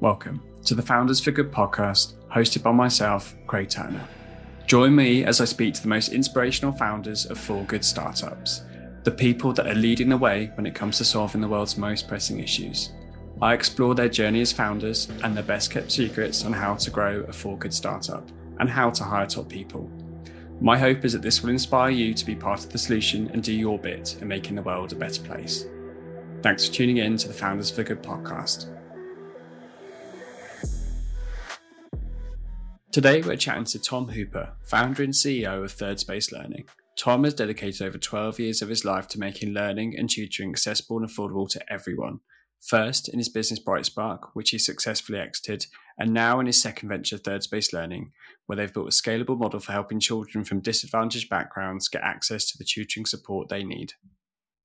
Welcome to the Founders for Good podcast, hosted by myself, Craig Turner. Join me as I speak to the most inspirational founders of for good startups, the people that are leading the way when it comes to solving the world's most pressing issues. I explore their journey as founders and their best kept secrets on how to grow a for good startup and how to hire top people. My hope is that this will inspire you to be part of the solution and do your bit in making the world a better place. Thanks for tuning in to the Founders for Good podcast. Today, we're chatting to Tom Hooper, founder and CEO of Third Space Learning. Tom has dedicated over 12 years of his life to making learning and tutoring accessible and affordable to everyone. First in his business Brightspark, which he successfully exited, and now in his second venture, Third Space Learning, where they've built a scalable model for helping children from disadvantaged backgrounds get access to the tutoring support they need.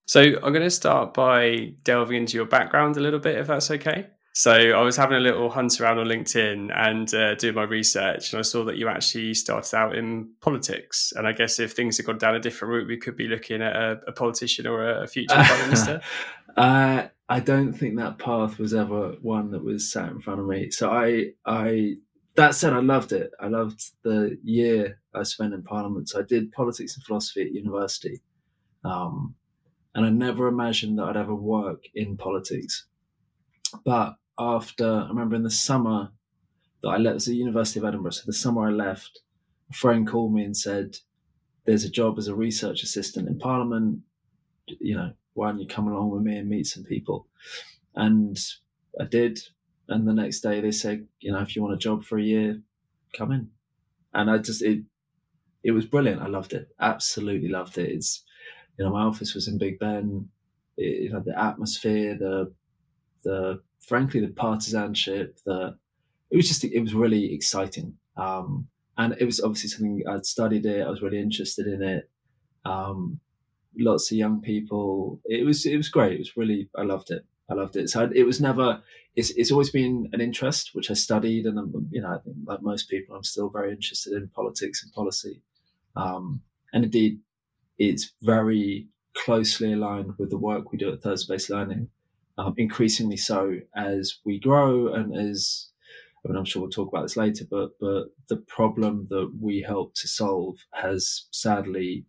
So, I'm going to start by delving into your background a little bit, if that's okay. So I was having a little hunt around on LinkedIn and uh, doing my research, and I saw that you actually started out in politics. And I guess if things had gone down a different route, we could be looking at a, a politician or a, future prime minister. Uh, I don't think that path was ever one that was sat in front of me. So I, I. That said, I loved it. I loved the year I spent in Parliament. So I did politics and philosophy at university, um, and I never imagined that I'd ever work in politics. But after I remember in the summer that I left, it the University of Edinburgh. So the summer I left, a friend called me and said, "There's a job as a research assistant in Parliament. You know, why don't you come along with me and meet some people?" And I did. And the next day they said, "You know, if you want a job for a year, come in." And I just it it was brilliant. I loved it. Absolutely loved it. It's you know, my office was in Big Ben. It, you know, the atmosphere, the the frankly the partisanship, the it was just it was really exciting. Um, and it was obviously something I'd studied it. I was really interested in it. Um, lots of young people. It was it was great. It was really I loved it. I loved it. So it was never. It's it's always been an interest which I studied, and I'm, you know, like most people, I'm still very interested in politics and policy. Um, and indeed, it's very closely aligned with the work we do at Third Space Learning um, increasingly so as we grow and as I mean, I'm sure we'll talk about this later, but but the problem that we help to solve has sadly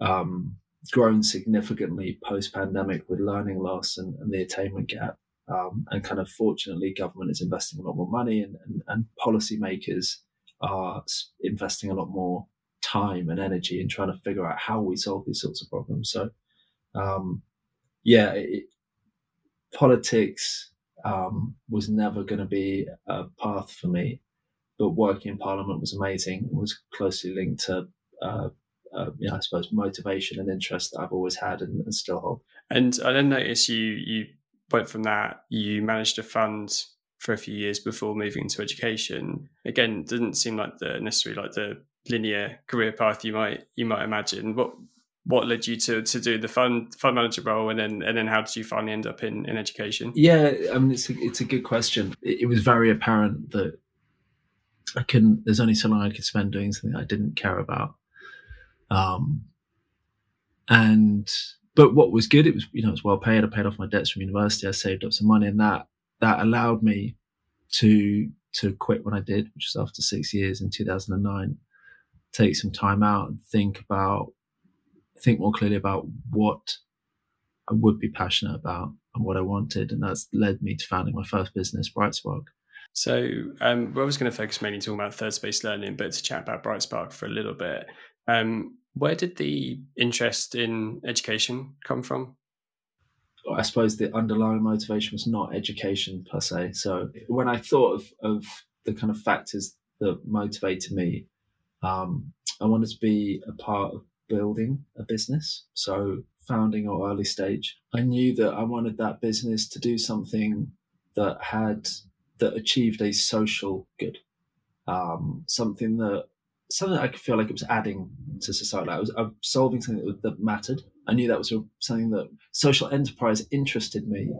um, grown significantly post pandemic with learning loss and, and the attainment gap. Um, and kind of fortunately, government is investing a lot more money, and, and, and policymakers are investing a lot more time and energy in trying to figure out how we solve these sorts of problems. So, um, yeah, it, politics um, was never going to be a path for me, but working in Parliament was amazing. It was closely linked to, uh, uh, you know, I suppose, motivation and interest that I've always had and, and still hold. And I then noticed you you went from that. You managed to fund for a few years before moving into education. Again, didn't seem like the necessarily like the linear career path you might you might imagine. What what led you to to do the fund fund manager role, and then and then how did you finally end up in in education? Yeah, I mean it's a, it's a good question. It, it was very apparent that I couldn't. There's only so long I could spend doing something I didn't care about. Um, and but what was good, it was you know it was well paid. I paid off my debts from university. I saved up some money, and that that allowed me to to quit when I did, which was after six years in 2009. Take some time out and think about think more clearly about what I would be passionate about and what I wanted. And that's led me to founding my first business, Brightspark. So um, we're always going to focus mainly talking about third space learning, but to chat about Brightspark for a little bit. Um, where did the interest in education come from? I suppose the underlying motivation was not education per se. So when I thought of, of the kind of factors that motivated me, um, I wanted to be a part of building a business. So founding or early stage, I knew that I wanted that business to do something that had that achieved a social good, um, something that something that I could feel like it was adding to society. I was, I was solving something that, that, mattered. I knew that was something that social enterprise interested me,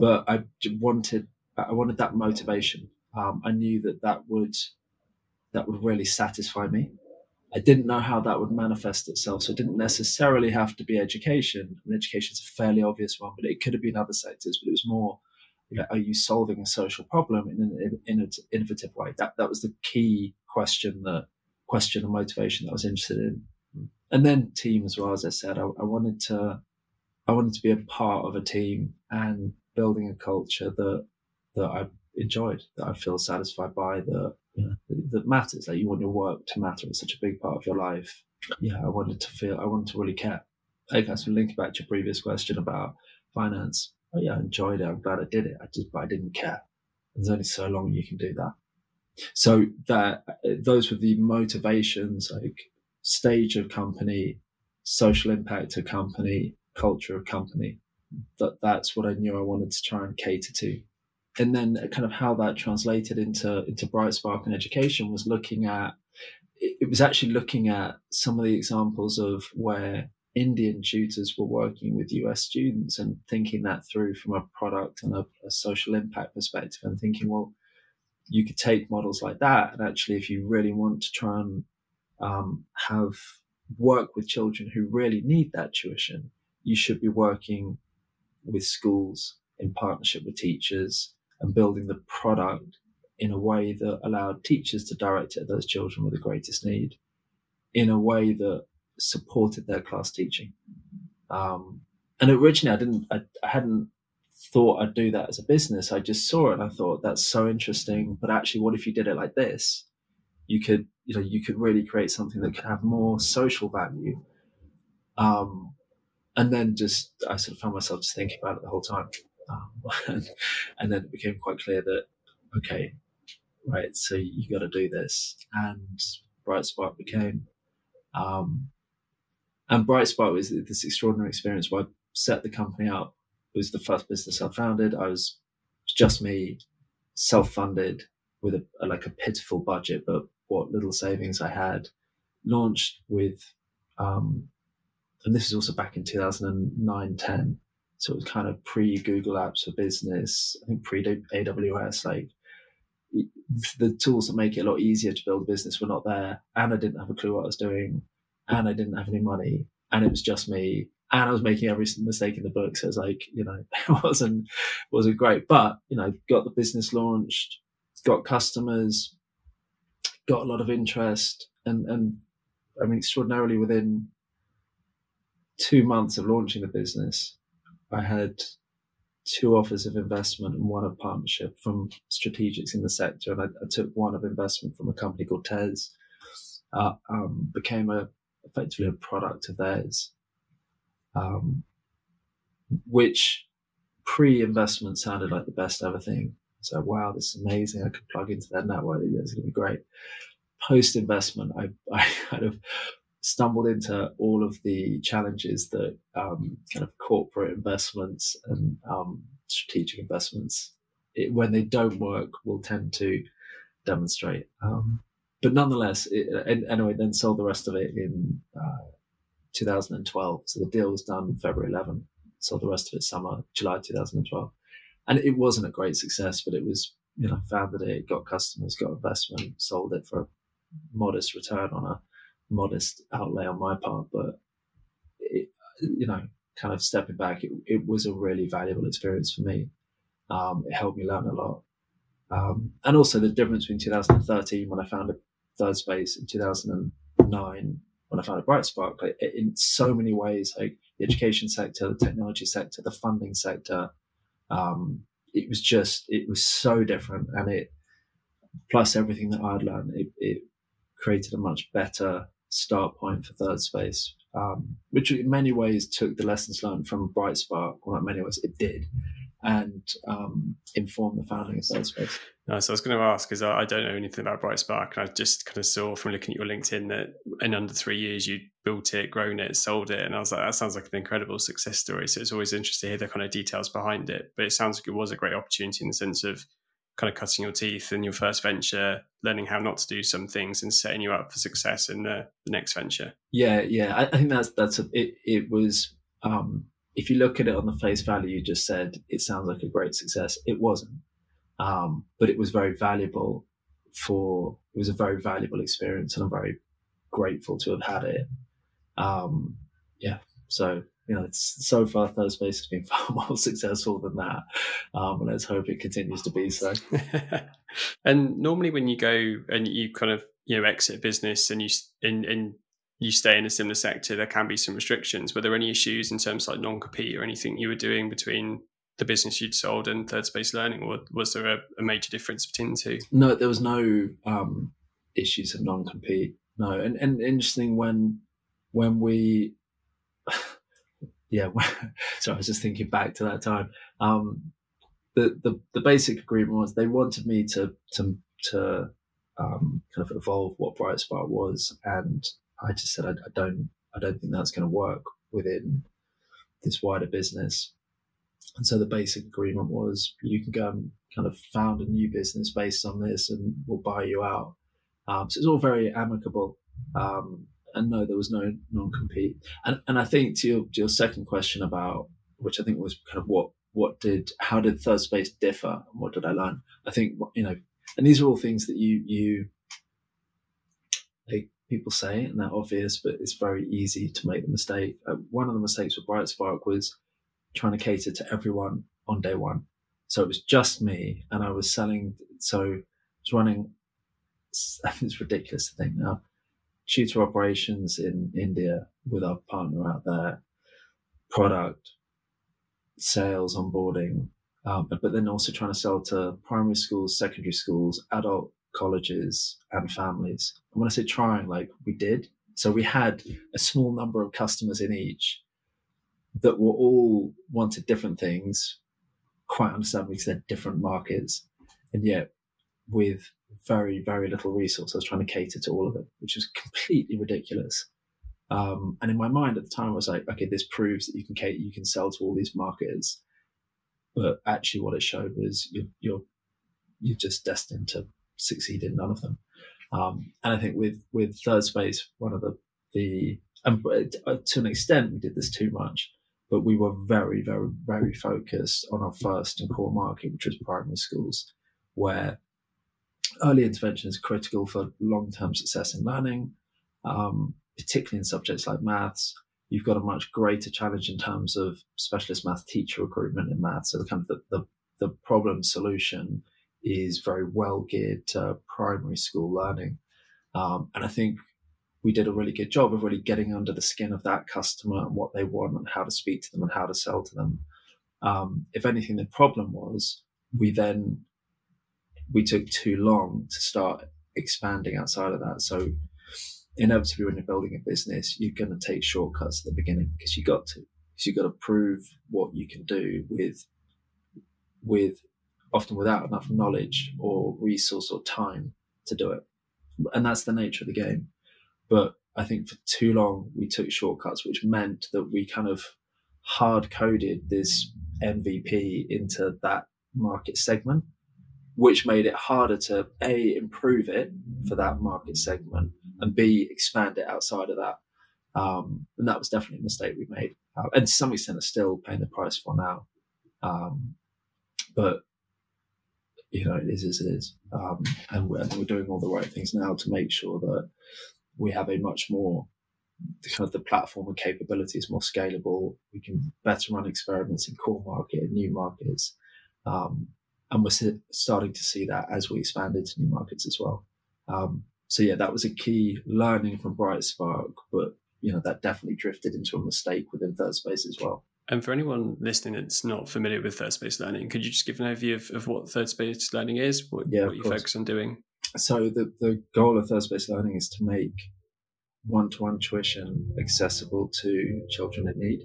but I wanted I wanted that motivation. Um, I knew that that would that would really satisfy me. I didn't know how that would manifest itself. So it didn't necessarily have to be education. And education is a fairly obvious one, but it could have been other sectors. But it was more, you know, are you solving a social problem in an in, in innovative way? That that was the key question that question and motivation that I was interested in. And then team as well, as I said, I, I wanted to I wanted to be a part of a team and building a culture that that I enjoyed, that I feel satisfied by, that you know, that matters. Like you want your work to matter. It's such a big part of your life. Yeah, I wanted to feel. I wanted to really care. I guess we link back to your previous question about finance. Oh yeah, I enjoyed it. I'm glad I did it. I just, but I didn't care. There's only so long you can do that. So that those were the motivations, like stage of company, social impact of company, culture of company. That that's what I knew I wanted to try and cater to. And then kind of how that translated into into Brightspark and education was looking at it was actually looking at some of the examples of where Indian tutors were working with US students and thinking that through from a product and a, a, social impact perspective and thinking, well, you could take models like that. And actually, if you really want to try and um, have work with children who really need that tuition, you should be working with schools in partnership with teachers and building the product in a way that allowed teachers to direct it at those children with the greatest need in a way that supported their class teaching. Um, and originally, I didn't, I, I, hadn't thought I'd do that as a business. I just saw it and I thought that's so interesting. But actually, what if you did it like this? You could, you know, you could really create something that could have more social value. Um, and then just I sort of found myself just thinking about it the whole time. And, then it became quite clear that okay, right, so you got to do this. And Brightspark became um, and Brightspark was this extraordinary experience where I set the company up. It was the first business I founded. I was, was just me, self-funded with a, a, like a pitiful budget, but what little savings I had, launched with, um, and this is also back in 2009, 10. So it was kind of pre Google Apps for Business, I think pre AWS, like the tools that make it a lot easier to build a business were not there. And I didn't have a clue what I was doing and I didn't have any money, and it was just me, and I was making every mistake in the book. So it was like, you know, it wasn't wasn't great, but you know, got the business launched, got customers, got a lot of interest, and and I mean, extraordinarily within two months of launching the business, I had two offers of investment and one of partnership from strategics in the sector. And I, I took one of investment from a company called TES, uh, um, became a effectively a product of theirs, um, which pre-investment sounded like the best ever thing. So wow, this is amazing! I could plug into their network. It's going to be great. Post-investment, I, I kind of stumbled into all of the challenges that um, kind of corporate investments and um, strategic investments, it, when they don't work, will tend to demonstrate. Um, but nonetheless, it, anyway, then sold the rest of it in uh, 2012. So the deal was done February 11. Sold the rest of it summer, July 2012. And it wasn't a great success, but it was, you know, found founded it, got customers, got investment, sold it for a modest return on a modest outlay on my part. But, it, you know, kind of stepping back, it, it was a really valuable experience for me. Um, it helped me learn a lot. Um, and also the difference between 2013 when I founded Third Space in 2009 when I founded Brightspark. Like, in so many ways, like the education sector, the technology sector, the funding sector, um, it was just it was so different, and it plus everything that I'd learned, it, it created a much better start point for Third Space, um, which in many ways took the lessons learned from Brightspark. Well, in many ways, it did, and um, the founding of Third Space. No, so I was going to ask because I, I, don't know anything about Brightspark, and I just kind of saw from looking at your LinkedIn that in under three years you built it, grown it, sold it, and I was like, that sounds like an incredible success story. So it's always interesting to hear the kind of details behind it. But it sounds like it was a great opportunity in the sense of kind of cutting your teeth in your first venture, learning how not to do some things, and setting you up for success in the, the next venture. Yeah, yeah, I, I think that's that's a, it. It was um, if you look at it on the face value, you just said it sounds like a great success. It wasn't, um, but it was very valuable for. It was a very valuable experience, and I'm very grateful to have had it. Um, yeah, so you know, it's so far Third Space has been far more successful than that. Um, let's hope it continues to be so. and normally, when you go and you kind of you know exit business and you and, and you stay in a similar sector, there can be some restrictions. Were there any issues in terms of like non compete or anything you were doing between the business you'd sold and Third Space Learning, or was there a, a major difference between the two? No, there was no um, issues of non compete. No, and and interesting when when we yeah, so I was just thinking back to that time. Um, the, the the basic agreement was they wanted me to to to um, kind of evolve what Brightspark was, and I just said I, I don't I don't think that's going to work within this wider business. And so the basic agreement was you can go and kind of found a new business based on this, and we'll buy you out. Um, so it's all very amicable. Um, and no, there was no non-compete. And and I think to your, to your second question about which I think was kind of what what did how did third space differ and what did I learn? I think you know, and these are all things that you you like people say and they're obvious, but it's very easy to make the mistake. Uh, one of the mistakes with Brightspark was trying to cater to everyone on day one. So it was just me, and I was selling. So I was running. It's ridiculous to think now tutor operations in India with our partner out there, product, sales, onboarding, um, but then also trying to sell to primary schools, secondary schools, adult colleges, and families. And when I say trying, like we did, so we had a small number of customers in each that were all wanted different things, quite understandably because they're different markets, and yet with very, very little resource. I was trying to cater to all of it, which was completely ridiculous. Um, and in my mind at the time, I was like, okay, this proves that you can cater, you can sell to all these markets. But actually, what it showed was you're you're, you're just destined to succeed in none of them. Um, and I think with with Third Space, one of the the and to an extent, we did this too much, but we were very, very, very focused on our first and core market, which was primary schools, where early intervention is critical for long-term success in learning, um, particularly in subjects like maths. You've got a much greater challenge in terms of specialist math teacher recruitment in maths. So the kind of the, the, the problem solution is very well geared to primary school learning. Um, and I think we did a really good job of really getting under the skin of that customer and what they want and how to speak to them and how to sell to them. Um, if anything, the problem was we then we took too long to start expanding outside of that. So inevitably, when you're building a business, you're going to take shortcuts at the beginning because you got to. Because you got to prove what you can do with with often without enough knowledge or resource or time to do it. And that's the nature of the game. But I think for too long we took shortcuts, which meant that we kind of hard coded this MVP into that market segment which made it harder to a improve it for that market segment and b expand it outside of that. Um, and that was definitely a mistake we made, uh, and to some extent, are still paying the price for now. Um, but you know, it is as it is, um, and we're, we're doing all the right things now to make sure that we have a much more the kind of the platform and capability is more scalable. We can better run experiments in core market and new markets. Um, and we're starting to see that as we expand into new markets as well. Um, so yeah, that was a key learning from Brightspark, but you know that definitely drifted into a mistake within Third Space as well. And for anyone listening that's not familiar with Third Space Learning, could you just give an overview of, of what Third Space Learning is, what, yeah, what you course. focus on doing? So the, the goal of Third Space Learning is to make one-to-one tuition accessible to children in need.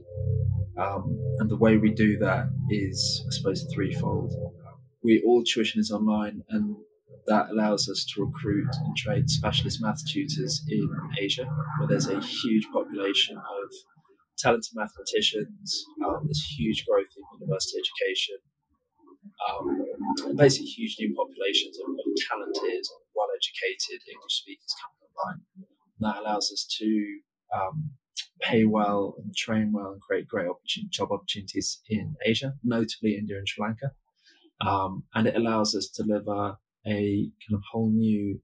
Um, and the way we do that is, I suppose, threefold we all tuition is online, and that allows us to recruit and train specialist math tutors in Asia, where there's a huge population of talented mathematicians. Um, there's huge growth in university education. Um, basically, huge new populations of, talented, well-educated English speakers coming online. And that allows us to um, pay well and train well and create great job opportunities in Asia, notably India and Sri Lanka. Um, and it allows us to deliver a kind of whole new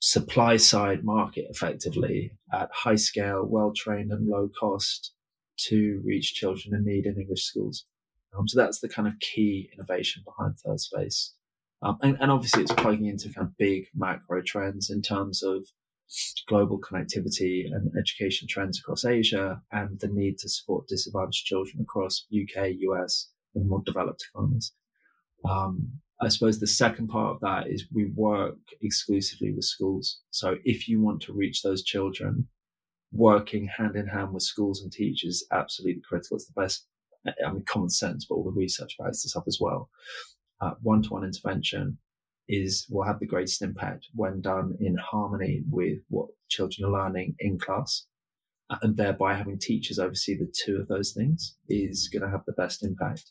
supply side market effectively at high scale, well trained and low cost to reach children in need in English schools. Um, so that's the kind of key innovation behind Third Space. Um, and, and, obviously it's plugging into kind of big macro trends in terms of global connectivity and education trends across Asia and the need to support disadvantaged children across UK, US, and more developed economies. Um, I suppose the second part of that is we work exclusively with schools. So if you want to reach those children, working hand in hand with schools and teachers is absolutely critical. It's the best, I mean, common sense, but all the research backs this up as well. One to one intervention is will have the greatest impact when done in harmony with what children are learning in class. And thereby having teachers oversee the two of those things is going to have the best impact.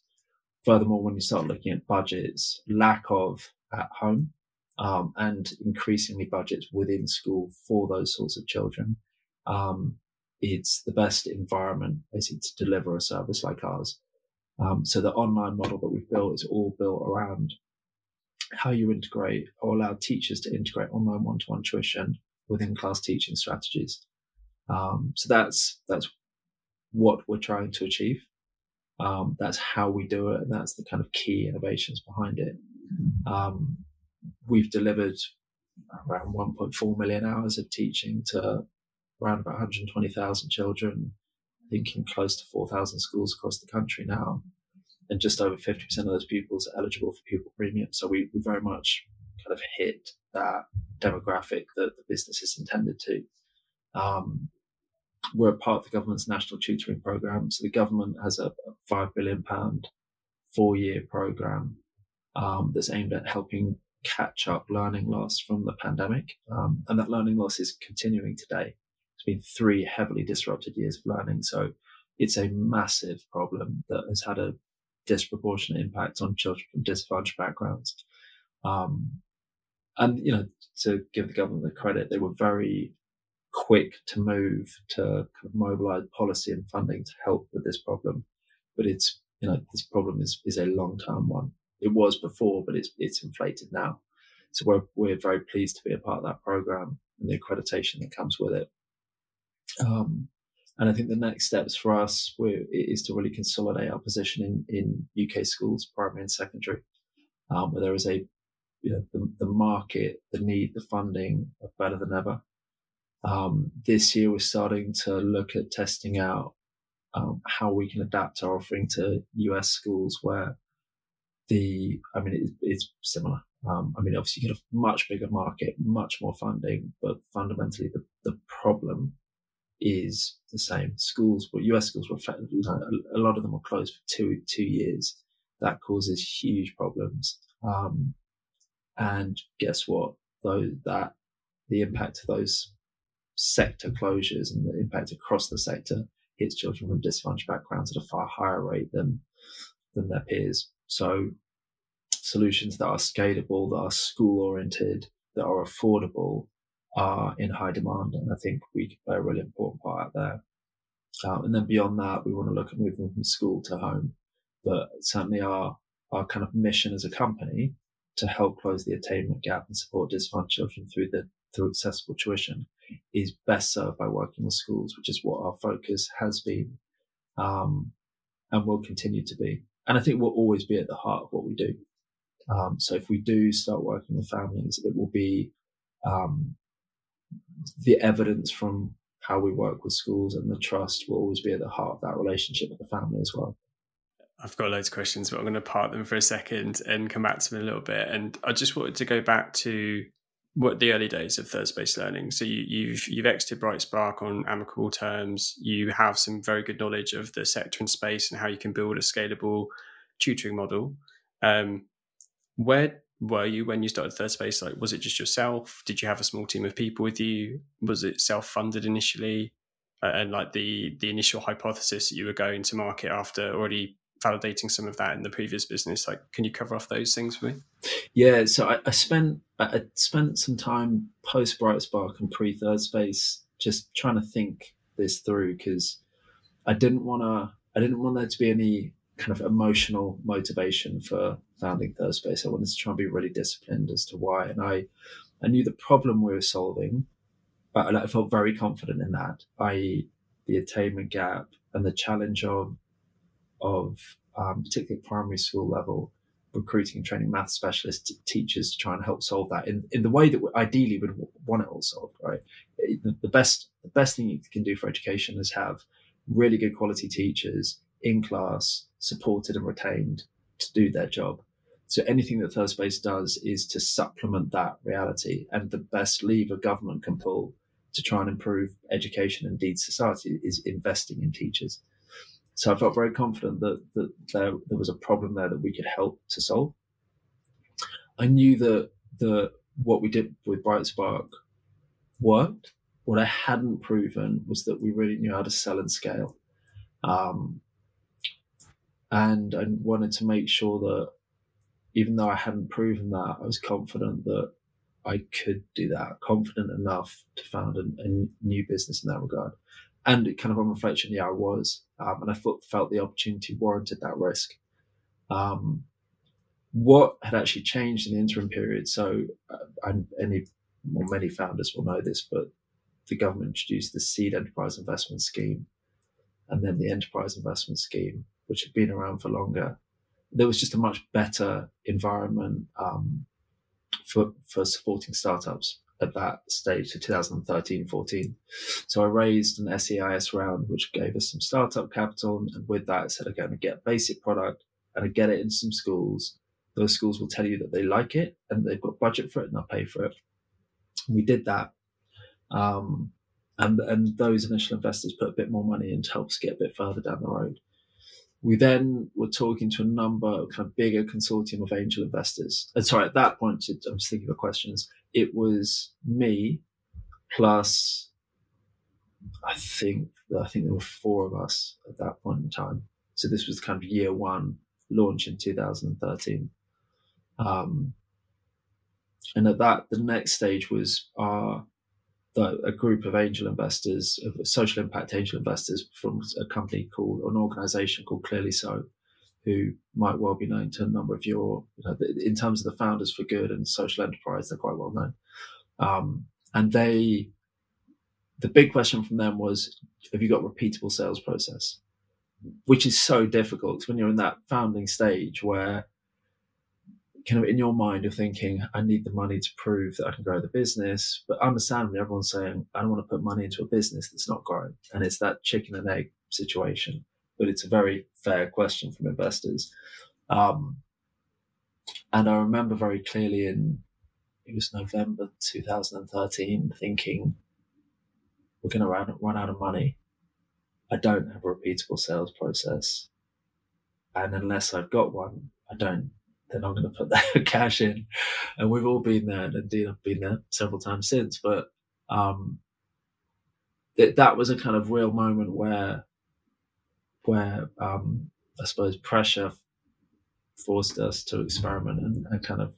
Furthermore, when you start looking at budgets, lack of at home, um, and increasingly budgets within school for those sorts of children, um, it's the best environment basically to deliver a service like ours. Um, so the online model that we've built is all built around how you integrate or allow teachers to integrate online one-to-one tuition within class teaching strategies. Um, so that's that's what we're trying to achieve. Um, that's how we do it, and that's the kind of key innovations behind it. Um, we've delivered around 1.4 million hours of teaching to around about 120,000 children, I think in close to 4,000 schools across the country now. And just over 50% of those pupils are eligible for pupil premium. So we, we very much kind of hit that demographic that the business is intended to. Um, we're a part of the government's national tutoring program. So the government has a, a five billion pound four year program um, that's aimed at helping catch up learning loss from the pandemic. Um, and that learning loss is continuing today. It's been three heavily disrupted years of learning. So it's a massive problem that has had a disproportionate impact on children from disadvantaged backgrounds. Um, and, you know, to give the government the credit, they were very quick to move to kind of mobilize policy and funding to help with this problem. But it's, you know, this problem is, is a long term one. It was before, but it's, it's inflated now. So we're, we're very pleased to be a part of that program and the accreditation that comes with it. Um, and I think the next steps for us is to really consolidate our position in, in UK schools, primary and secondary, um, where there is a, you know, the, the market, the need, the funding are better than ever. Um, this year, we're starting to look at testing out um, how we can adapt our offering to US schools where the, I mean, it, it's similar. Um, I mean, obviously, you get a much bigger market, much more funding, but fundamentally, the, the problem is the same. Schools, well, US schools were, you know, a, lot of them were closed for two two years. That causes huge problems. Um, and guess what? Though that the impact of those sector closures and the impact across the sector hits children from disadvantaged backgrounds at a far higher rate than than their peers. So solutions that are scalable, that are school oriented, that are affordable are in high demand. And I think we play a really important part there. Um, and then beyond that, we want to look at moving from school to home. But certainly our, our kind of mission as a company to help close the attainment gap and support disadvantaged children through the through accessible tuition is best served by working with schools, which is what our focus has been um, and will continue to be. And I think we'll always be at the heart of what we do. Um, so if we do start working with families, it will be um, the evidence from how we work with schools and the trust will always be at the heart of that relationship with the family as well. I've got loads of questions, but I'm going to park them for a second and come back to them a little bit. And I just wanted to go back to what the early days of third space learning. So you, you've you've exited Brightspark on amicable terms. You have some very good knowledge of the sector and space and how you can build a scalable tutoring model. Um, where were you when you started third space like was it just yourself did you have a small team of people with you was it self-funded initially uh, and like the the initial hypothesis that you were going to market after already validating some of that in the previous business like can you cover off those things for me yeah so i, I spent i spent some time post bright spark and pre third space just trying to think this through because i didn't want to i didn't want there to be any kind of emotional motivation for founding Third Space. I wanted to try and be really disciplined as to why. And I, I knew the problem we were solving, but I felt very confident in that, i.e., the attainment gap and the challenge of of um, particularly primary school level recruiting and training math specialist teachers to try and help solve that in, in the way that ideally would want it all solved right the, the best the best thing you can do for education is have really good quality teachers in class supported and retained to do their job so anything that third space does is to supplement that reality and the best lever government can pull to try and improve education and indeed society is investing in teachers. So I felt very confident that, that there, there was a problem there that we could help to solve. I knew that the what we did with Brightspark worked. What I hadn't proven was that we really knew how to sell and scale. Um, and I wanted to make sure that even though I hadn't proven that, I was confident that I could do that, confident enough to found a, a new business in that regard. And kind of on reflection, yeah, I was, um, and I thought, felt the opportunity warranted that risk. Um, what had actually changed in the interim period? So, uh, any well, many founders will know this, but the government introduced the seed enterprise investment scheme, and then the enterprise investment scheme, which had been around for longer. There was just a much better environment um, for, for supporting startups at that stage, so 2013, 14. So I raised an SEIS round, which gave us some startup capital. And with that, I said, I'm going to get a basic product and I get it in some schools. Those schools will tell you that they like it and they've got budget for it and I'll pay for it. We did that. Um, and, and those initial investors put a bit more money in to help us get a bit further down the road. We then were talking to a number of kind of bigger consortium of angel investors. And sorry, at that point, I was thinking of questions. It was me plus, I think, I think there were four of us at that point in time. So this was kind of year one launch in 2013. Um, and at that, the next stage was our the, a group of angel investors, of social impact angel investors from a company called, an organization called ClearlySo, who might well be known to a number of your, you know, in terms of the founders for good and social enterprise, they're quite well known. Um, and they, the big question from them was, have you got repeatable sales process? Which is so difficult when you're in that founding stage where kind of in your mind, you're thinking, I need the money to prove that I can grow the business. But understandably, everyone's saying, I don't want to put money into a business that's not growing. And it's that chicken and egg situation. But it's a very fair question from investors. Um, and I remember very clearly in, it was November 2013, thinking, we're going to run, run out of money. I don't have a repeatable sales process. And unless I've got one, I don't then I'm going to put that cash in. And we've all been there, and indeed I've been there several times since. But um, that that was a kind of real moment where, where um, I suppose pressure forced us to experiment and, and kind of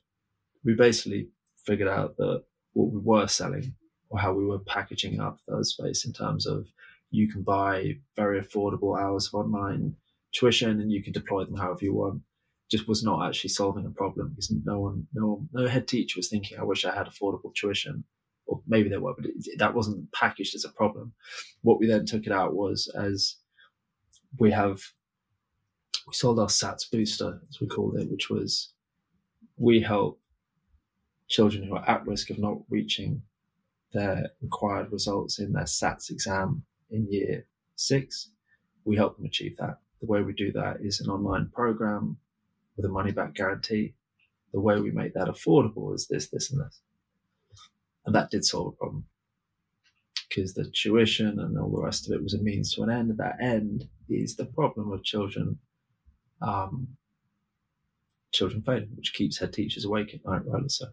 we basically figured out that what we were selling or how we were packaging up third space in terms of you can buy very affordable hours of online tuition and you can deploy them however you want just was not actually solving a problem because no one, no no head teacher was thinking, I wish I had affordable tuition. Or maybe there were, but it, that wasn't packaged as a problem. What we then took it out was as we have, we sold our SATS booster, as we called it, which was we help children who are at risk of not reaching their required results in their SATS exam in year six. We help them achieve that. The way we do that is an online program with a money back guarantee. The way we make that affordable is this, this, and this. And that did solve a problem because the tuition and all the rest of it was a means to an end. That end is the problem of children, um, children failing, which keeps head teachers awake at night, rightly so.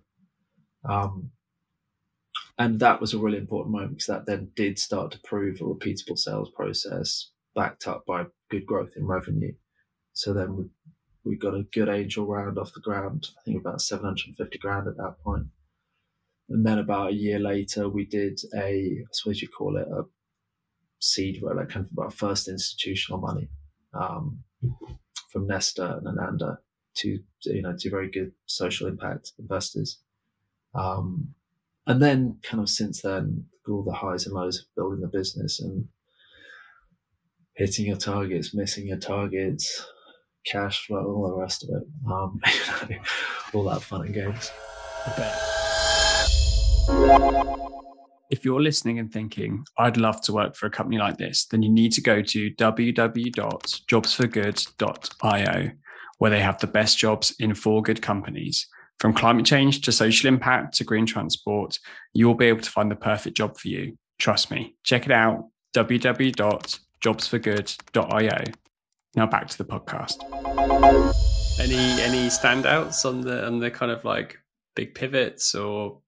Um, and that was a really important moment because that then did start to prove a repeatable sales process backed up by good growth in revenue. So then we we got a good angel round off the ground. I think about 750 grand at that point. And then about a year later, we did a, I suppose you call it a seed where like kind of our first institutional money um, from Nesta and Ananda to, you know, to very good social impact investors. Um, and then kind of since then, all the highs and lows of building the business and hitting your targets, missing your targets, cash flow, all the rest of it. Um, all that fun and games. If you're listening and thinking, I'd love to work for a company like this, then you need to go to www.jobsforgood.io, where they have the best jobs in for good companies. From climate change to social impact to green transport, you'll be able to find the perfect job for you. Trust me. Check it out www.jobsforgood.io. Now back to the podcast. Any any standouts on the on the kind of like big pivots or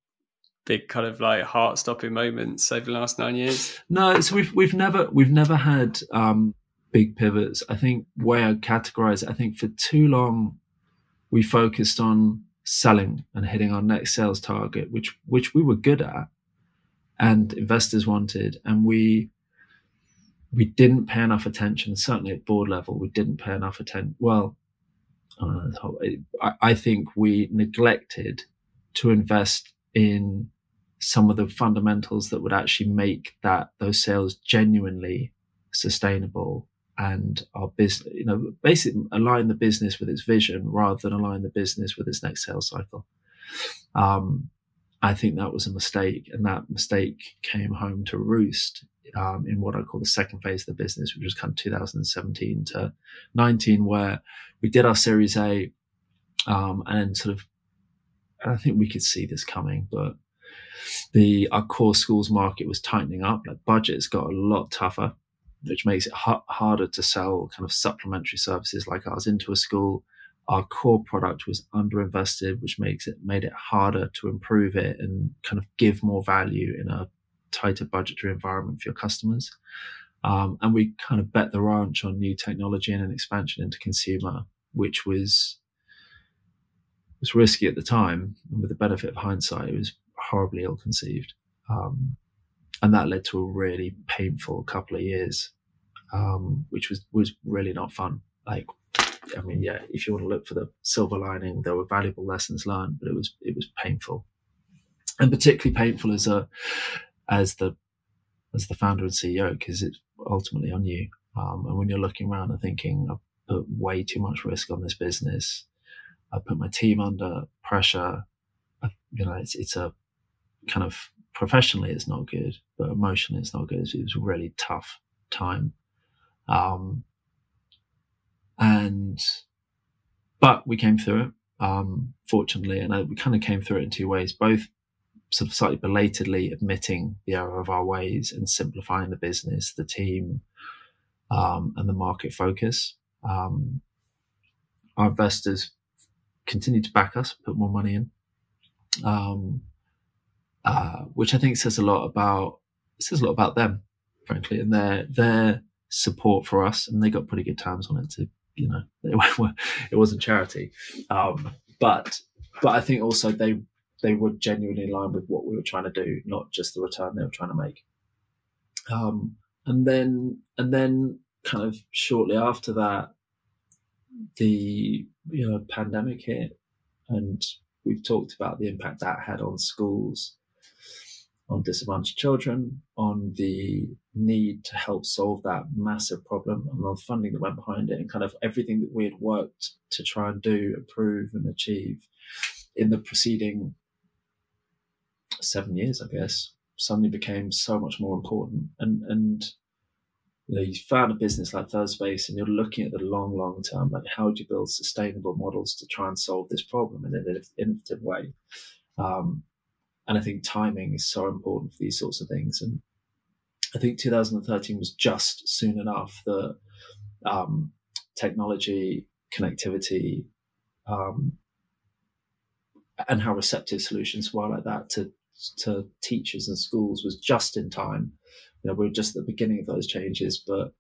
big kind of like heart stopping moments over the last nine years? No, so we've we've never we've never had um, big pivots. I think way I categorize it, I think for too long we focused on selling and hitting our next sales target, which which we were good at and investors wanted, and we we didn't pay enough attention. Certainly at board level, we didn't pay enough attention. Well, I, I think we neglected to invest in some of the fundamentals that would actually make that those sales genuinely sustainable and our business, you know, basically align the business with its vision rather than align the business with its next sales cycle. Um, I think that was a mistake, and that mistake came home to roost um, in what I call the second phase of the business, which was kind of 2017 to 19, where we did our Series A, um, and sort of, and I think we could see this coming, but the our core schools market was tightening up. Like budgets got a lot tougher, which makes it ha- harder to sell kind of supplementary services like ours into a school our core product was underinvested, which makes it made it harder to improve it and kind of give more value in a tighter budgetary environment for your customers. Um, and we kind of bet the ranch on new technology and an expansion into consumer, which was was risky at the time. And with the benefit of hindsight, it was horribly ill conceived. Um, and that led to a really painful couple of years, um, which was was really not fun. Like I mean, yeah, if you want to look for the silver lining, there were valuable lessons learned, but it was it was painful, and particularly painful as a as the as the founder and CEO because it's ultimately on you. Um, and when you're looking around and thinking, I've put way too much risk on this business, I put my team under pressure. I, you know, it's it's a kind of professionally it's not good, but emotionally it's not good. It was a really tough time. Um, and but we came through it um, fortunately, and uh, we kind of came through it in two ways. Both sort of slightly belatedly admitting the error of our ways and simplifying the business, the team, um, and the market focus. Um, our investors continued to back us, put more money in, um, uh, which I think says a lot about says a lot about them, frankly, and their their support for us, and they got pretty good terms on it too you know it wasn't charity. Um, but but i think also they they were genuinely in line with what we were trying to do not just the return they were trying to make. Um, and then and then kind of shortly after that the you know pandemic hit and we've talked about the impact that had on schools on disadvantaged children, on the need to help solve that massive problem, and on funding that went behind it, and kind of everything that we had worked to try and do, improve, and achieve in the preceding seven years, I guess, suddenly became so much more important. And and you know, you found a business like Third Space, and you're looking at the long, long term, like how do you build sustainable models to try and solve this problem in an innovative way. Um, and I think timing is so important for these sorts of things. And I think 2013 was just soon enough that um, technology, connectivity, um, and how receptive solutions were like that to to teachers and schools was just in time. You know, we are just at the beginning of those changes, but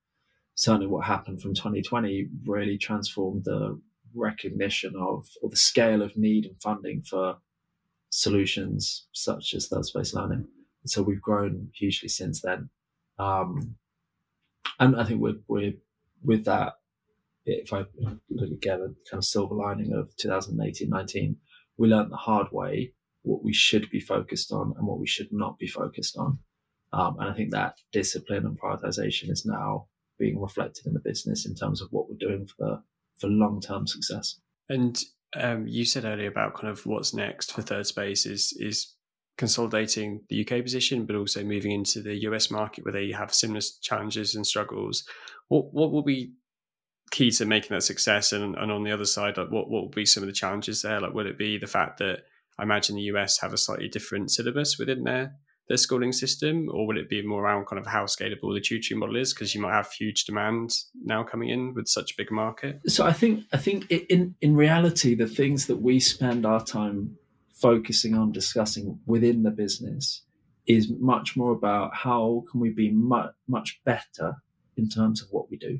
certainly what happened from 2020 really transformed the recognition of or the scale of need and funding for solutions such as third space learning. And so we've grown hugely since then. Um, and I think we're, we're with that, if I look again at kind of silver lining of 2018 19, we learned the hard way what we should be focused on and what we should not be focused on. Um, and I think that discipline and prioritization is now being reflected in the business in terms of what we're doing for the for long term success. And um, you said earlier about kind of what's next for Third Space is is consolidating the UK position, but also moving into the US market where they have similar challenges and struggles. What what will be key to making that success? And, and on the other side, like what what will be some of the challenges there? Like, will it be the fact that I imagine the US have a slightly different syllabus within their their schooling system, or will it be more around kind of how scalable the tutoring model is? Because you might have huge demand now coming in with such a big market. So I think I think in in reality, the things that we spend our time focusing on discussing within the business is much more about how can we be much much better in terms of what we do,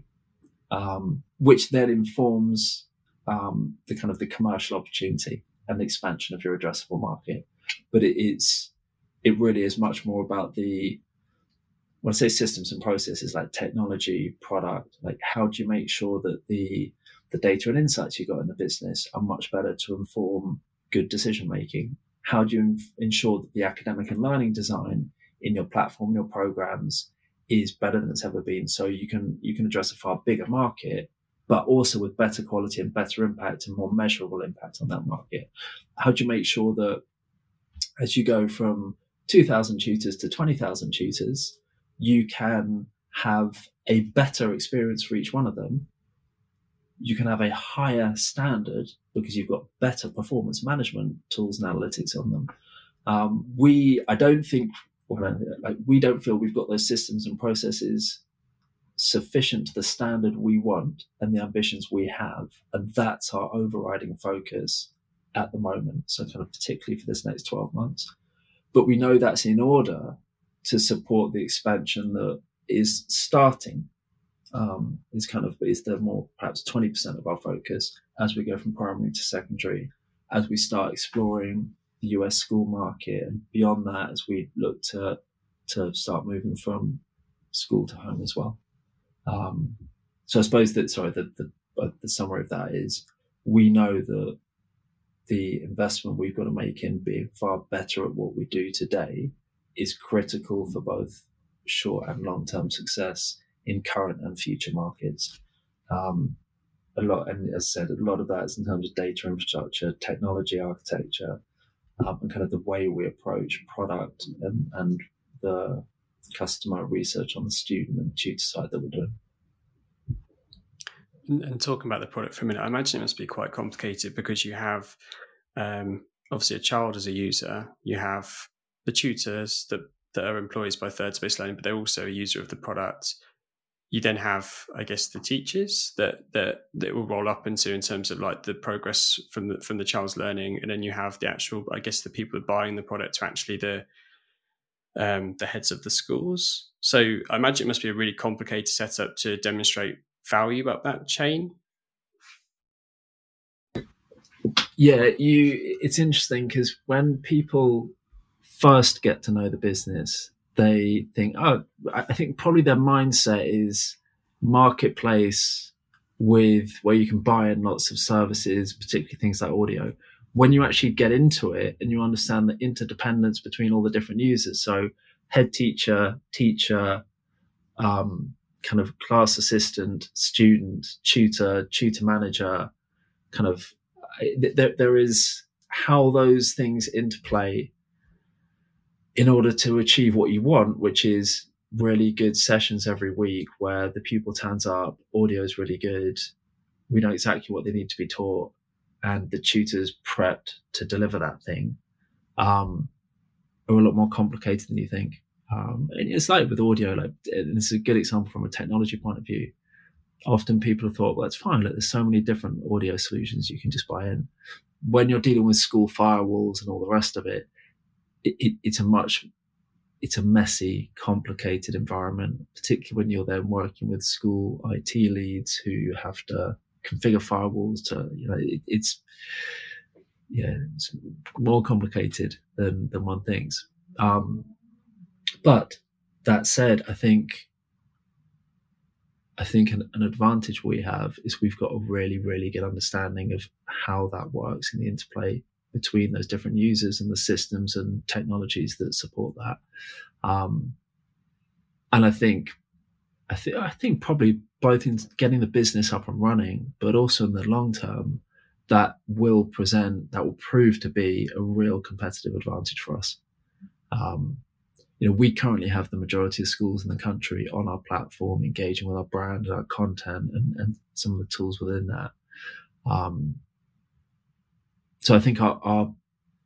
um, which then informs um, the kind of the commercial opportunity and the expansion of your addressable market. But it is it really is much more about the when I say systems and processes like technology, product, like how do you make sure that the the data and insights you got in the business are much better to inform good decision making? How do you ensure that the academic and learning design in your platform, your programs is better than it's ever been? So you can you can address a far bigger market, but also with better quality and better impact and more measurable impact on that market. How do you make sure that as you go from 2,000 tutors to 20,000 tutors, you can have a better experience for each one of them. You can have a higher standard because you've got better performance management tools and analytics on them. Um, we, I don't think, like, we don't feel we've got those systems and processes sufficient to the standard we want and the ambitions we have. And that's our overriding focus at the moment. So, kind of particularly for this next 12 months. But we know that's in order to support the expansion that is starting. Um, is kind of is the more perhaps 20% of our focus as we go from primary to secondary, as we start exploring the US school market and beyond that as we look to to start moving from school to home as well. Um, so I suppose that sorry the, the uh, the summary of that is we know that the investment we've got to make in being far better at what we do today is critical for both short and long term success in current and future markets. Um, a lot, and as I said, a lot of that is in terms of data infrastructure, technology architecture, um, and kind of the way we approach product and, and the customer research on the student and tutor side that we're doing. And, talking about the product for a minute, I imagine it must be quite complicated because you have um, obviously a child as a user, you have the tutors that, that are employees by Third Space Learning, but they're also a user of the product. You then have, I guess, the teachers that that that will roll up into in terms of like the progress from the from the child's learning, and then you have the actual, I guess, the people buying the product to actually the um, the heads of the schools. So I imagine it must be a really complicated setup to demonstrate value up that chain? Yeah, you. It's interesting because when people first get to know the business, they think, oh, I think probably their mindset is marketplace with where you can buy in lots of services, particularly things like audio. When you actually get into it and you understand the interdependence between all the different users, so head teacher, teacher, um, kind of class assistant, student, tutor, tutor manager, kind of there, there is how those things interplay in order to achieve what you want, which is really good sessions every week where the pupil turns up, audio is really good, we know exactly what they need to be taught, and the tutor's prepped to deliver that thing, um, are a lot more complicated than you think. Um, and it's like with audio, like it's a good example from a technology point of view. Often people have thought, well, it's fine. Like, there's so many different audio solutions you can just buy in. When you're dealing with school firewalls and all the rest of it, it, it it's a much it's a messy, complicated environment, particularly when you're then working with school IT leads who have to configure firewalls to, you know, it, it's, yeah, it's more complicated than, than one thinks. Um, but that said, I think I think an, an, advantage we have is we've got a really, really good understanding of how that works in the interplay between those different users and the systems and technologies that support that. Um, and I think, I think I think probably both in getting the business up and running, but also in the long term, that will present that will prove to be a real competitive advantage for us. Um, you know, we currently have the majority of schools in the country on our platform, engaging with our brand and our content and, and some of the tools within that. Um, so I think our, our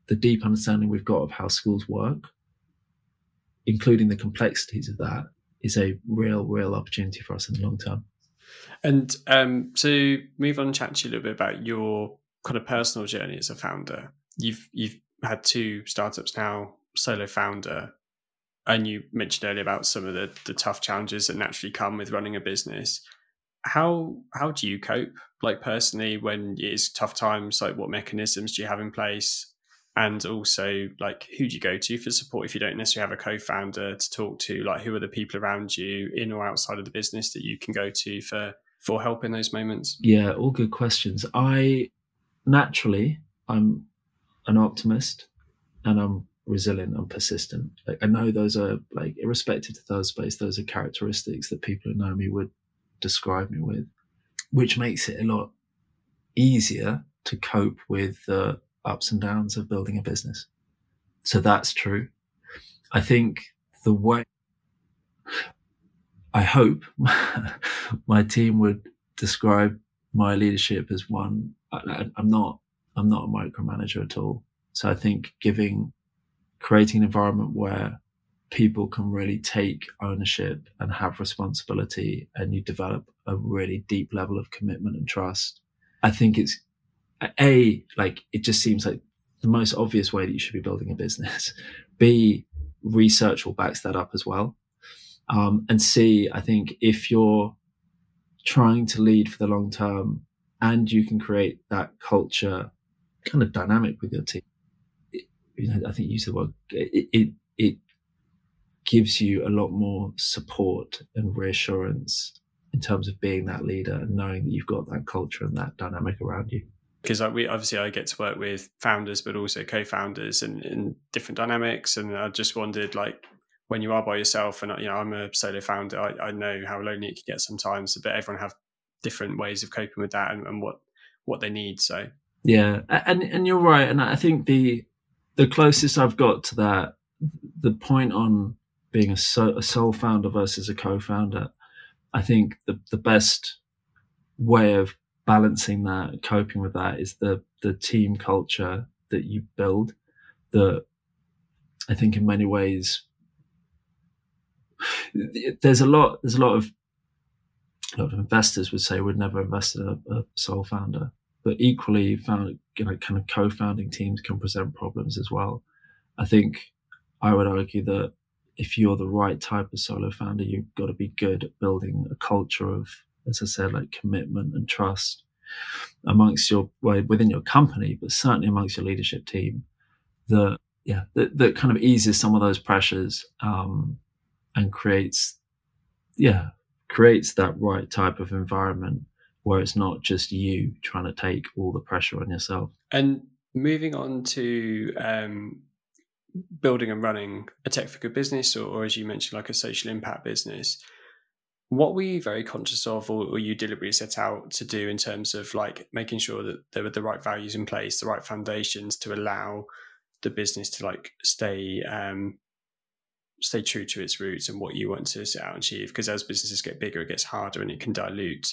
the deep understanding we've got of how schools work, including the complexities of that, is a real, real opportunity for us in the long term. And um, to move on and chat to you a little bit about your kind of personal journey as a founder. You've you've had two startups now, solo founder, and you mentioned earlier about some of the, the tough challenges that naturally come with running a business. How how do you cope, like personally, when it's tough times? Like, what mechanisms do you have in place? And also, like, who do you go to for support if you don't necessarily have a co-founder to talk to? Like, who are the people around you, in or outside of the business, that you can go to for for help in those moments? Yeah, all good questions. I naturally, I'm an optimist, and I'm resilient and persistent. Like I know those are like irrespective to Third Space, those are characteristics that people who know me would describe me with, which makes it a lot easier to cope with the ups and downs of building a business. So that's true. I think the way I hope my team would describe my leadership as one. I, I'm not. I'm not a micromanager at all. So I think giving creating an environment where people can really take ownership and have responsibility and you develop a really deep level of commitment and trust. I think it's a like it just seems like the most obvious way that you should be building a business. B research will backs that up as well. Um, and C, I think if you're trying to lead for the long term and you can create that culture kind of dynamic with your team, you know, I think you the word, it, it, it gives you a lot more support and reassurance in terms of being that leader and knowing that you've got that culture and that dynamic around you. Because like we obviously I get to work with founders but also co-founders and, and different dynamics and I just wondered like when you are by yourself and you know I'm a solo founder I, I know how lonely it can get sometimes but everyone have different ways of coping with that and, and what what they need so. Yeah and and you're right and I think the the closest I've got to that, the point on being a, so, a sole founder versus a co-founder, I think the the best way of balancing that, coping with that, is the the team culture that you build. That I think in many ways there's a lot there's a lot of a lot of investors would say we'd never invest in a, a sole founder but equally found you know kind of co-founding teams can present problems as well. I think i would argue that if you're the right type of solo founder you've got to be good at building a culture of as i said like commitment and trust amongst your well, within your company but certainly amongst your leadership team that yeah that, that kind of eases some of those pressures um, and creates yeah creates that right type of environment where it's not just you trying to take all the pressure on yourself. And moving on to um, building and running a tech for good business, or, or, as you mentioned, like a social impact business, what were you very conscious of, or, or you deliberately set out to do in terms of like making sure that there were the right values in place, the right foundations to allow the business to like stay um, stay true to its roots and what you want to set out and achieve? Because as businesses get bigger, it gets harder and it can dilute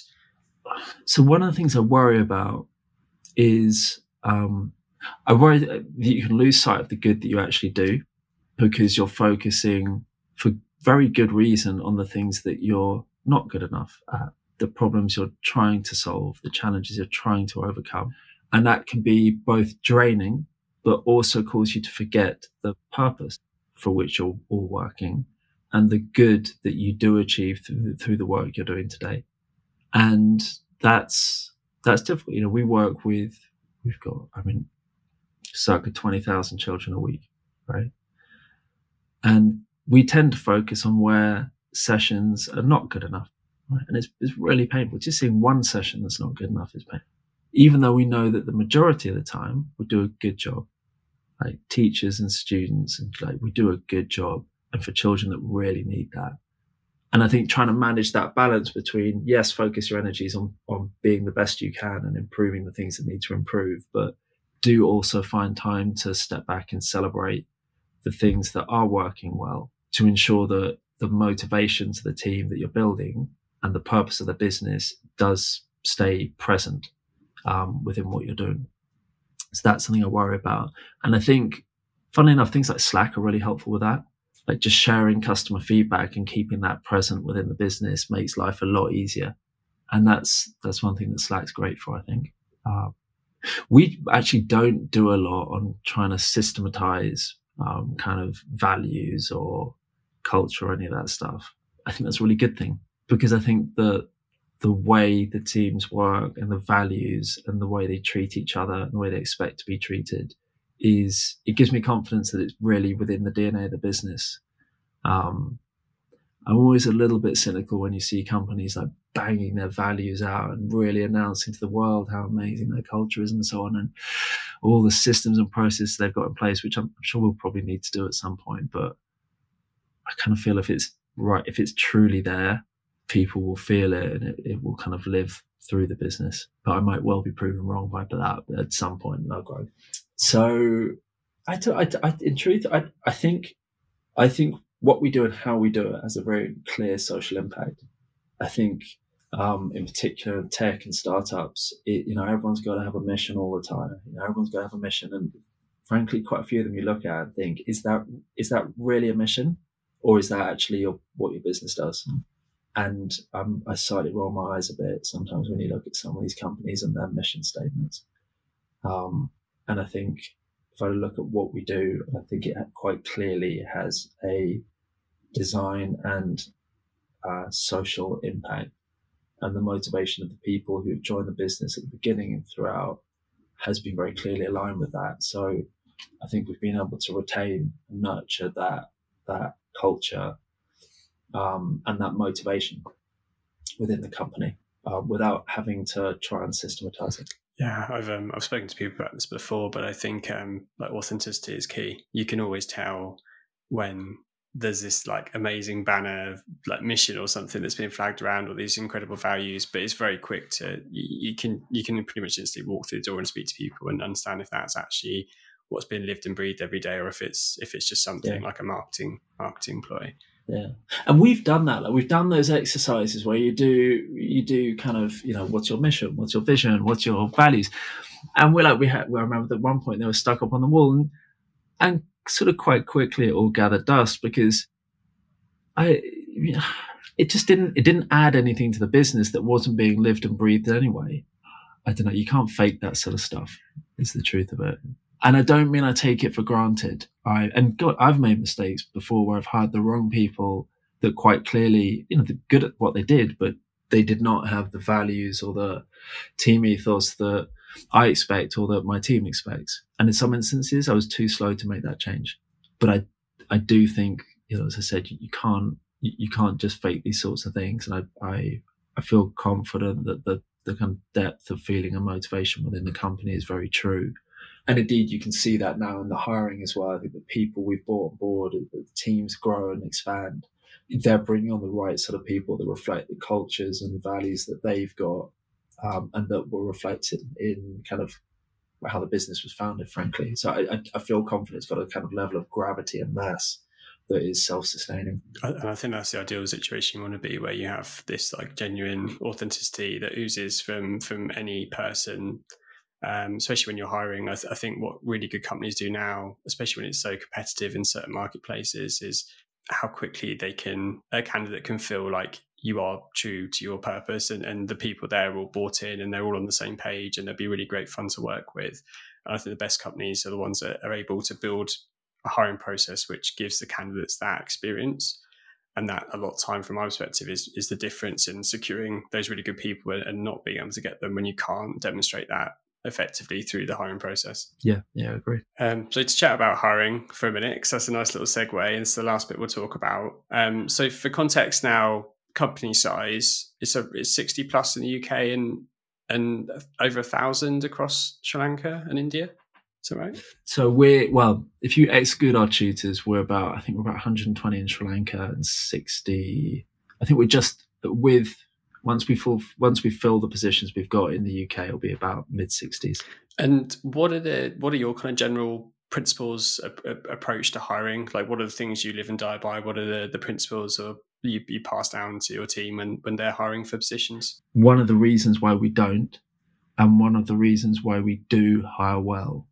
so one of the things I worry about is um, I worry that you can lose sight of the good that you actually do because you're focusing for very good reason on the things that you're not good enough at, the problems you're trying to solve, the challenges you're trying to overcome. And that can be both draining, but also cause you to forget the purpose for which you're all working and the good that you do achieve through, through the work you're doing today and that's that's difficult. You know, we work with we've got I mean, circa twenty thousand children a week, right? And we tend to focus on where sessions are not good enough, right? and it's it's really painful. Just seeing one session that's not good enough is painful, even though we know that the majority of the time we do a good job, like teachers and students, and like we do a good job, and for children that really need that, and I think trying to manage that balance between yes, focus your energies on on being the best you can and improving the things that need to improve, but do also find time to step back and celebrate the things that are working well to ensure that the motivation to the team that you're building and the purpose of the business does stay present um, within what you're doing. So that's something I worry about. And I think, funnily enough, things like Slack are really helpful with that. Like just sharing customer feedback and keeping that present within the business makes life a lot easier. And that's that's one thing that Slack's great for, I think. Uh, we actually don't do a lot on trying to systematize um, kind of values or culture or any of that stuff. I think that's a really good thing because I think that the way the teams work and the values and the way they treat each other and the way they expect to be treated is it gives me confidence that it's really within the DNA of the business. Um, I'm always a little bit cynical when you see companies like banging their values out and really announcing to the world how amazing their culture is and so on, and all the systems and processes they've got in place, which I'm sure we'll probably need to do at some point. But I kind of feel if it's right, if it's truly there, people will feel it and it, it will kind of live through the business. But I might well be proven wrong by that at some point in our growth. So, I, I, I, in truth, I, I think, I think what we do and how we do it has a very clear social impact. I think, um, in particular, tech and startups, it, you know, everyone's got to have a mission all the time. You know, everyone's got to have a mission, and frankly, quite a few of them you look at and think, is that is that really a mission, or is that actually your, what your business does? And um, I slightly roll my eyes a bit sometimes when you look at some of these companies and their mission statements. Um, and I think if I look at what we do, I think it quite clearly has a design and uh, social impact. And the motivation of the people who have joined the business at the beginning and throughout has been very clearly aligned with that. So I think we've been able to retain and nurture that that culture um, and that motivation within the company uh, without having to try and systematize it. Yeah, I've um, I've spoken to people about this before, but I think um, like authenticity is key. You can always tell when there's this like amazing banner like mission or something that's been flagged around or these incredible values but it's very quick to you, you, can you can pretty much instantly walk through the door and speak to people and understand if that's actually what's been lived and breathed every day or if it's if it's just something yeah. like a marketing marketing ploy yeah. And we've done that like we've done those exercises where you do you do kind of you know what's your mission what's your vision what's your values? And we're like we had well, remember at one point they were stuck up on the wall and, and sort of quite quickly it all gathered dust because i it just didn't it didn't add anything to the business that wasn't being lived and breathed anyway. I don't know you can't fake that sort of stuff is the truth of it and I don't mean I take it for granted. I and God, I've made mistakes before where I've hired the wrong people that quite clearly, you know, good at what they did, but they did not have the values or the team ethos that I expect or that my team expects. And in some instances, I was too slow to make that change. But I, I do think, you know, as I said, you, you can't, you, you, can't just fake these sorts of things. And I, I, I feel confident that the, the kind of depth of feeling and motivation within the company is very true and indeed, you can see that now in the hiring as well. I think the people we've brought on board, the teams grow and expand. They're bringing on the right sort of people that reflect the cultures and values that they've got, um, and that were reflected in kind of how the business was founded. Frankly, so I, I feel confident it's got a kind of level of gravity and mass that is self-sustaining. And I think that's the ideal situation you want to be, where you have this like genuine authenticity that oozes from from any person um, especially when you're hiring. I, th- I, think what really good companies do now, especially when it's so competitive in certain marketplaces, is how quickly they can a candidate can feel like you are true to your purpose and, and the people there are all bought in and they're all on the same page and they'll be really great fun to work with. And I think the best companies are the ones that are able to build a hiring process which gives the candidates that experience and that a lot of time from my perspective is is the difference in securing those really good people and not being able to get them when you can't demonstrate that effectively through the hiring process. Yeah, yeah, I agree. Um, so to chat about hiring for a minute, because that's a nice little segue, and it's the last bit we'll talk about. Um, so for context now, company size, it's a it's sixty plus in the UK and and over a thousand across Sri Lanka and India. Is that right? So we're well, if you exclude our tutors, we're about I think we're about 120 in Sri Lanka and 60 I think we're just with once we fill once we fill the positions we've got in the UK, it'll be about mid sixties. And what are the what are your kind of general principles a, a, approach to hiring? Like, what are the things you live and die by? What are the the principles or you, you pass down to your team when when they're hiring for positions? One of the reasons why we don't, and one of the reasons why we do hire well,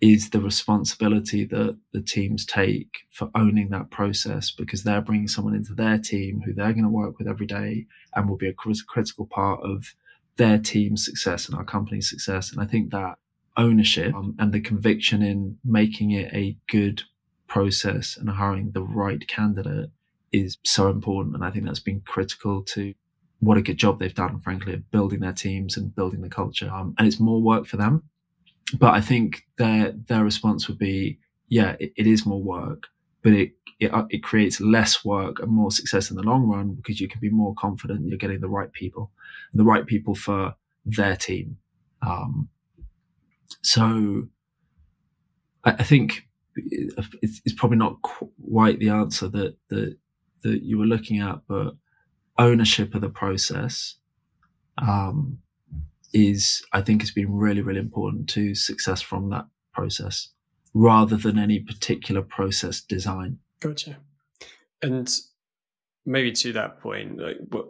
is the responsibility that the teams take for owning that process because they're bringing someone into their team who they're going to work with every day and will be a critical part of their team's success and our company's success. And I think that ownership um, and the conviction in making it a good process and hiring the right candidate is so important. And I think that's been critical to what a good job they've done, frankly, of building their teams and building the culture. Um, and it's more work for them but I think their their response would be, yeah, it, it is more work, but it, it uh, it creates less work and more success in the long run because you can be more confident you're getting the right people, the right people for their team. Um, so I, I think it's, it's, probably not quite the answer that that that you were looking at, but ownership of the process. Um, is I think has been really, really important to success from that process rather than any particular process design. Gotcha. And maybe to that point, like what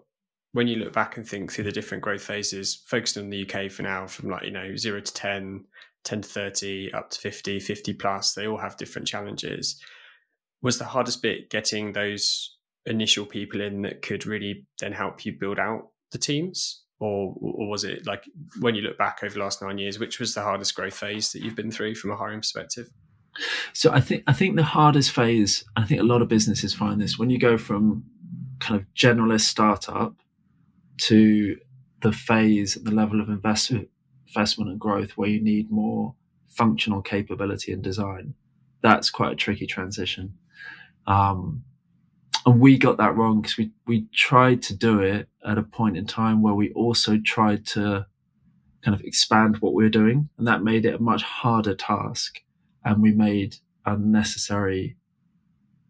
when you look back and think through the different growth phases, focusing on the UK for now, from like, you know, zero to 10, 10 to 30, up to 50, 50 plus, they all have different challenges. Was the hardest bit getting those initial people in that could really then help you build out the teams? Or or was it like when you look back over the last nine years, which was the hardest growth phase that you've been through from a hiring perspective? So I think I think the hardest phase, I think a lot of businesses find this when you go from kind of generalist startup to the phase, the level of investment investment and growth where you need more functional capability and design. That's quite a tricky transition. Um, and we got that wrong because we we tried to do it at a point in time where we also tried to kind of expand what we were doing, and that made it a much harder task, and we made unnecessary.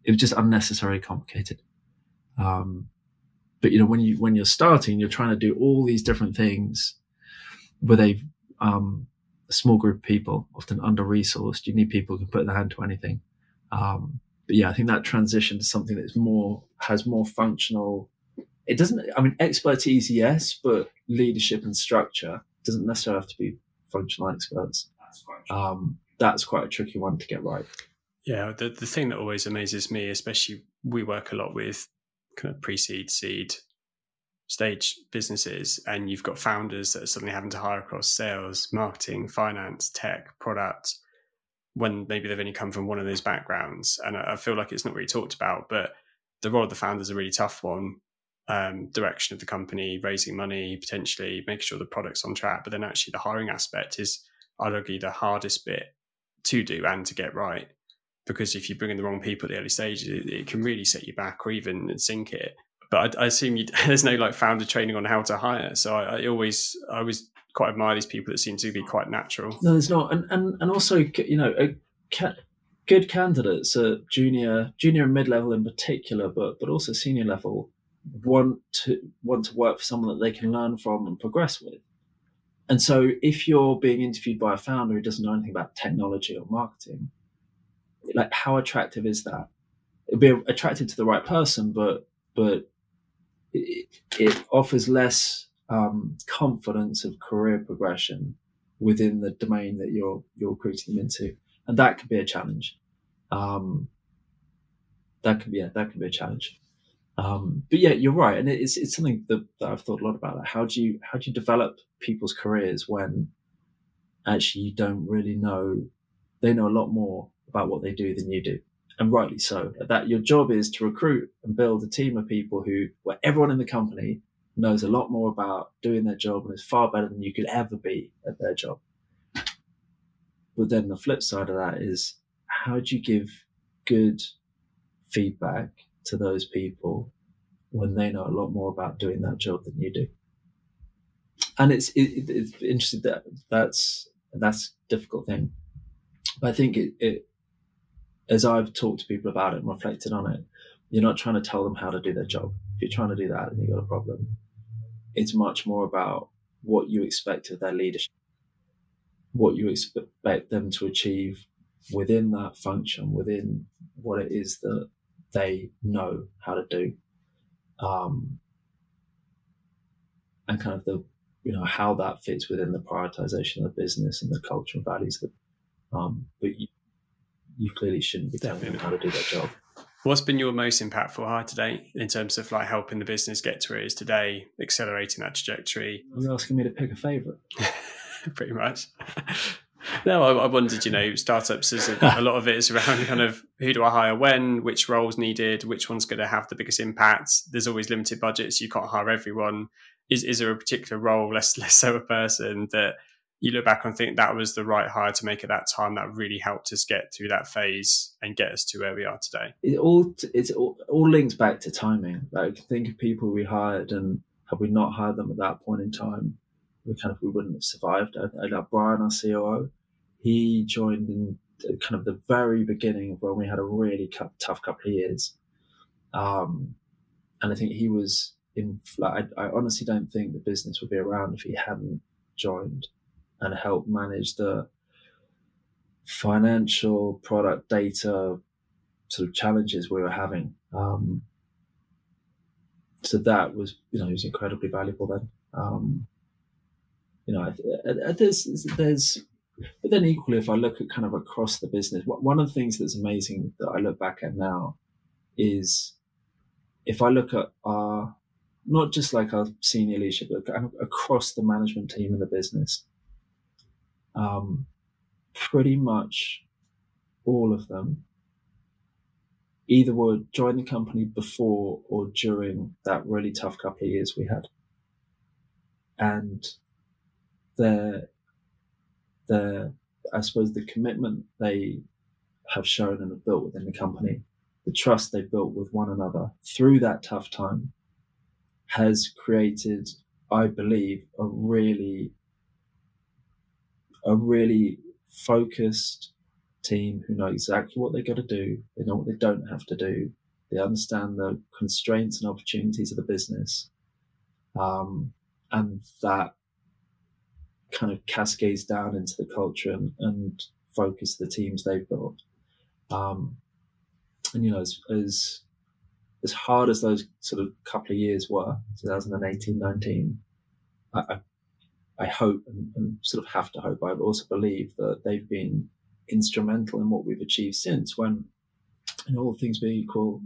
It was just unnecessarily complicated. Um, but you know, when you when you're starting, you're trying to do all these different things with a, um, small group of people, often under resourced. You need people who can put their hand to anything. Um, but yeah, I think that transition to something that's more has more functional. It doesn't. I mean, expertise, yes, but leadership and structure doesn't necessarily have to be functional experts. That's quite, um, that's quite a tricky one to get right. Yeah, the the thing that always amazes me, especially we work a lot with kind of pre-seed, seed stage businesses, and you've got founders that are suddenly having to hire across sales, marketing, finance, tech, product when maybe they've only come from one of those backgrounds. And I, feel like it's not really talked about, but the role of the founder is a really tough one. Um, direction of the company, raising money, potentially making sure the product's on track. But then actually the hiring aspect is, I'd argue, the hardest bit to do and to get right. Because if you bring in the wrong people at the early stages, it, it can really set you back or even sink it. But I, I assume there's no like founder training on how to hire. So I, I always, I always quite admire these people that seem to be quite natural. No, there's not, and and, and also you know, a, ca- good candidates at junior, junior and mid level in particular, but but also senior level want to want to work for someone that they can learn from and progress with. And so, if you're being interviewed by a founder who doesn't know anything about technology or marketing, like how attractive is that? It'd be attractive to the right person, but but it, it offers less um, confidence of career progression within the domain that you're you're recruiting them into, and that could be a challenge. Um, that could be yeah, that could be a challenge. Um, but yeah, you're right, and it's it's something that, that I've thought a lot about. How do you how do you develop people's careers when actually you don't really know they know a lot more about what they do than you do, and rightly so. That your job is to recruit and build a team of people who, where everyone in the company knows a lot more about doing their job and is far better than you could ever be at their job. But then the flip side of that is how do you give good feedback to those people when they know a lot more about doing that job than you do? And it's it, it's interesting that that's that's a difficult thing. But I think it, it as I've talked to people about it and reflected on it, you're not trying to tell them how to do their job. If you're trying to do that, then you've got a problem. It's much more about what you expect of their leadership, what you expect them to achieve within that function, within what it is that they know how to do. Um, and kind of the, you know, how that fits within the prioritization of the business and the culture and values. That, um, but you, you clearly shouldn't be telling them how to do their job. What's been your most impactful hire today in terms of like helping the business get to where it is today, accelerating that trajectory? You're asking me to pick a favorite. Pretty much. no, I, I, wondered, you know, startups is a, a, lot of it is around kind of who do I hire when, which roles needed, which one's going to have the biggest impact. There's always limited budgets. You can't hire everyone. Is, is there a particular role, less, less so a person that you look back and think that was the right hire to make at that time that really helped us get through that phase and get us to where we are today. It all it's all, all links back to timing. Like think of people we hired and had we not hired them at that point in time we kind of we wouldn't have survived. I, I brian our coo he joined in kind of the very beginning of when we had a really tough couple of years. Um, and i think he was in like I, I honestly don't think the business would be around if he hadn't joined and help manage the financial product data sort of challenges we were having. Um, so that was, you know, was incredibly valuable then. Um, you know, there's, there's, but then equally, if I look at kind of across the business, one of the things that's amazing that I look back at now is if I look at our, not just like our senior leadership, but across the management team in the business, um, pretty much all of them either were join the company before or during that really tough couple of years we had. And the, the, I suppose the commitment they have shown and have built within the company, the trust they've built with one another through that tough time has created, I believe, a really a really focused team who know exactly what they've got to do. They know what they don't have to do. They understand the constraints and opportunities of the business. Um, and that kind of cascades down into the culture and, and focus the teams they've built. Um, and, you know, as, as, as hard as those sort of couple of years were, 2018, 19, I, I I hope and, and, sort of have to hope, I also believe that they've been instrumental in what we've achieved since. When, in all things being equal,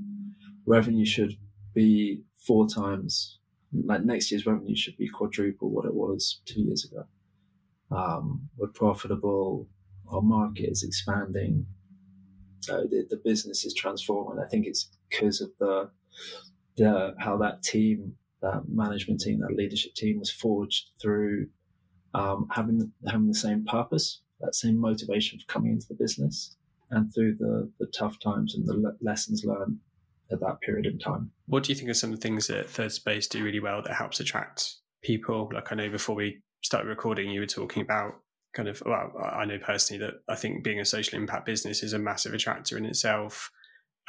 revenue should be four times, like next year's revenue should be quadruple what it was two years ago. Um, we're profitable, our market is expanding, uh, the, the business is transforming. I think it's because of the, the how that team that management team, that leadership team was forged through um, having having the same purpose, that same motivation for coming into the business, and through the the tough times and the le- lessons learned at that period in time. What do you think are some of the things that Third Space do really well that helps attract people? Like I know before we started recording, you were talking about kind of well, I know personally that I think being a social impact business is a massive attractor in itself.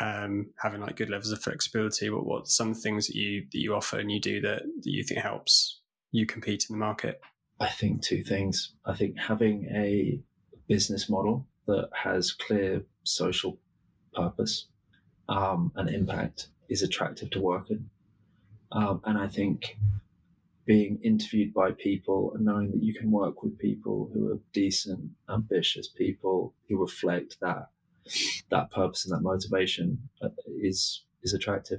Um, having like good levels of flexibility. What what some things that you that you offer and you do that, that you think helps you compete in the market? I think two things. I think having a business model that has clear social purpose um, and impact is attractive to work in. Um, and I think being interviewed by people and knowing that you can work with people who are decent, ambitious people who reflect that that purpose and that motivation uh, is is attractive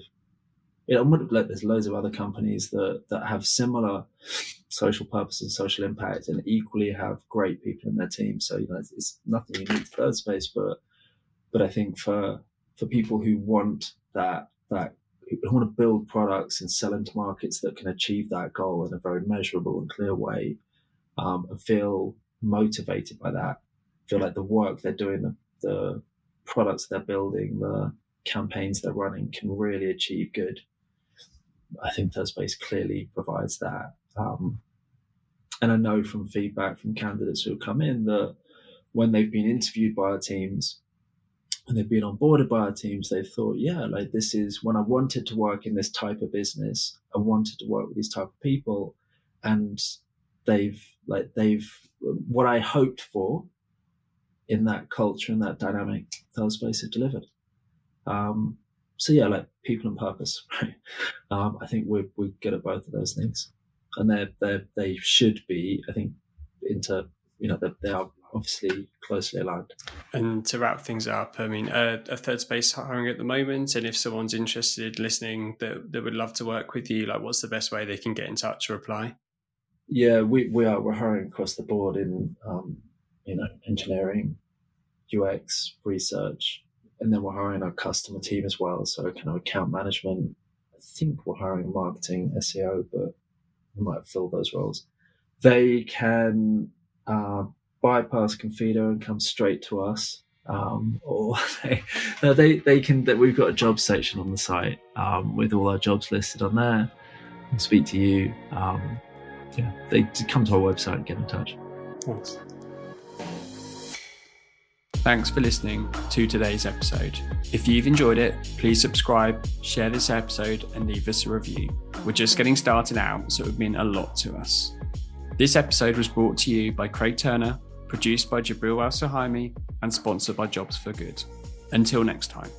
you know, there's loads of other companies that that have similar social purpose and social impact, and equally have great people in their team. So you know, it's, it's nothing unique to Third Space, but but I think for for people who want that that who want to build products and sell into markets that can achieve that goal in a very measurable and clear way, um, and feel motivated by that, feel like the work they're doing, the, the products they're building, the campaigns they're running can really achieve good I think Space clearly provides that. Um, and I know from feedback from candidates who have come in that when they've been interviewed by our teams, and they've been onboarded by our teams, they've thought, yeah, like this is when I wanted to work in this type of business, I wanted to work with these type of people, and they've like they've what I hoped for in that culture and that dynamic, Third Space have delivered. Um, so yeah, like people and purpose, right? Um, I think we're we're good at both of those things, and they they they should be, I think, into you know they, they are obviously closely aligned. And to wrap things up, I mean, uh, a third space hiring at the moment, and if someone's interested, listening, that that would love to work with you, like, what's the best way they can get in touch or apply? Yeah, we we are we're hiring across the board in um, you know engineering, UX, research, and then we're hiring our customer team as well. So kind of account management. I think we're hiring a marketing, SEO, but we might fill those roles. They can uh, bypass Confido and come straight to us. Um, or they, they, they can, that we've got a job section on the site um, with all our jobs listed on there and speak to you. Um, yeah, they come to our website and get in touch. Thanks. Thanks for listening to today's episode. If you've enjoyed it, please subscribe, share this episode, and leave us a review. We're just getting started out, so it would mean a lot to us. This episode was brought to you by Craig Turner produced by Jabril Al Suhaimi and sponsored by Jobs for Good. Until next time.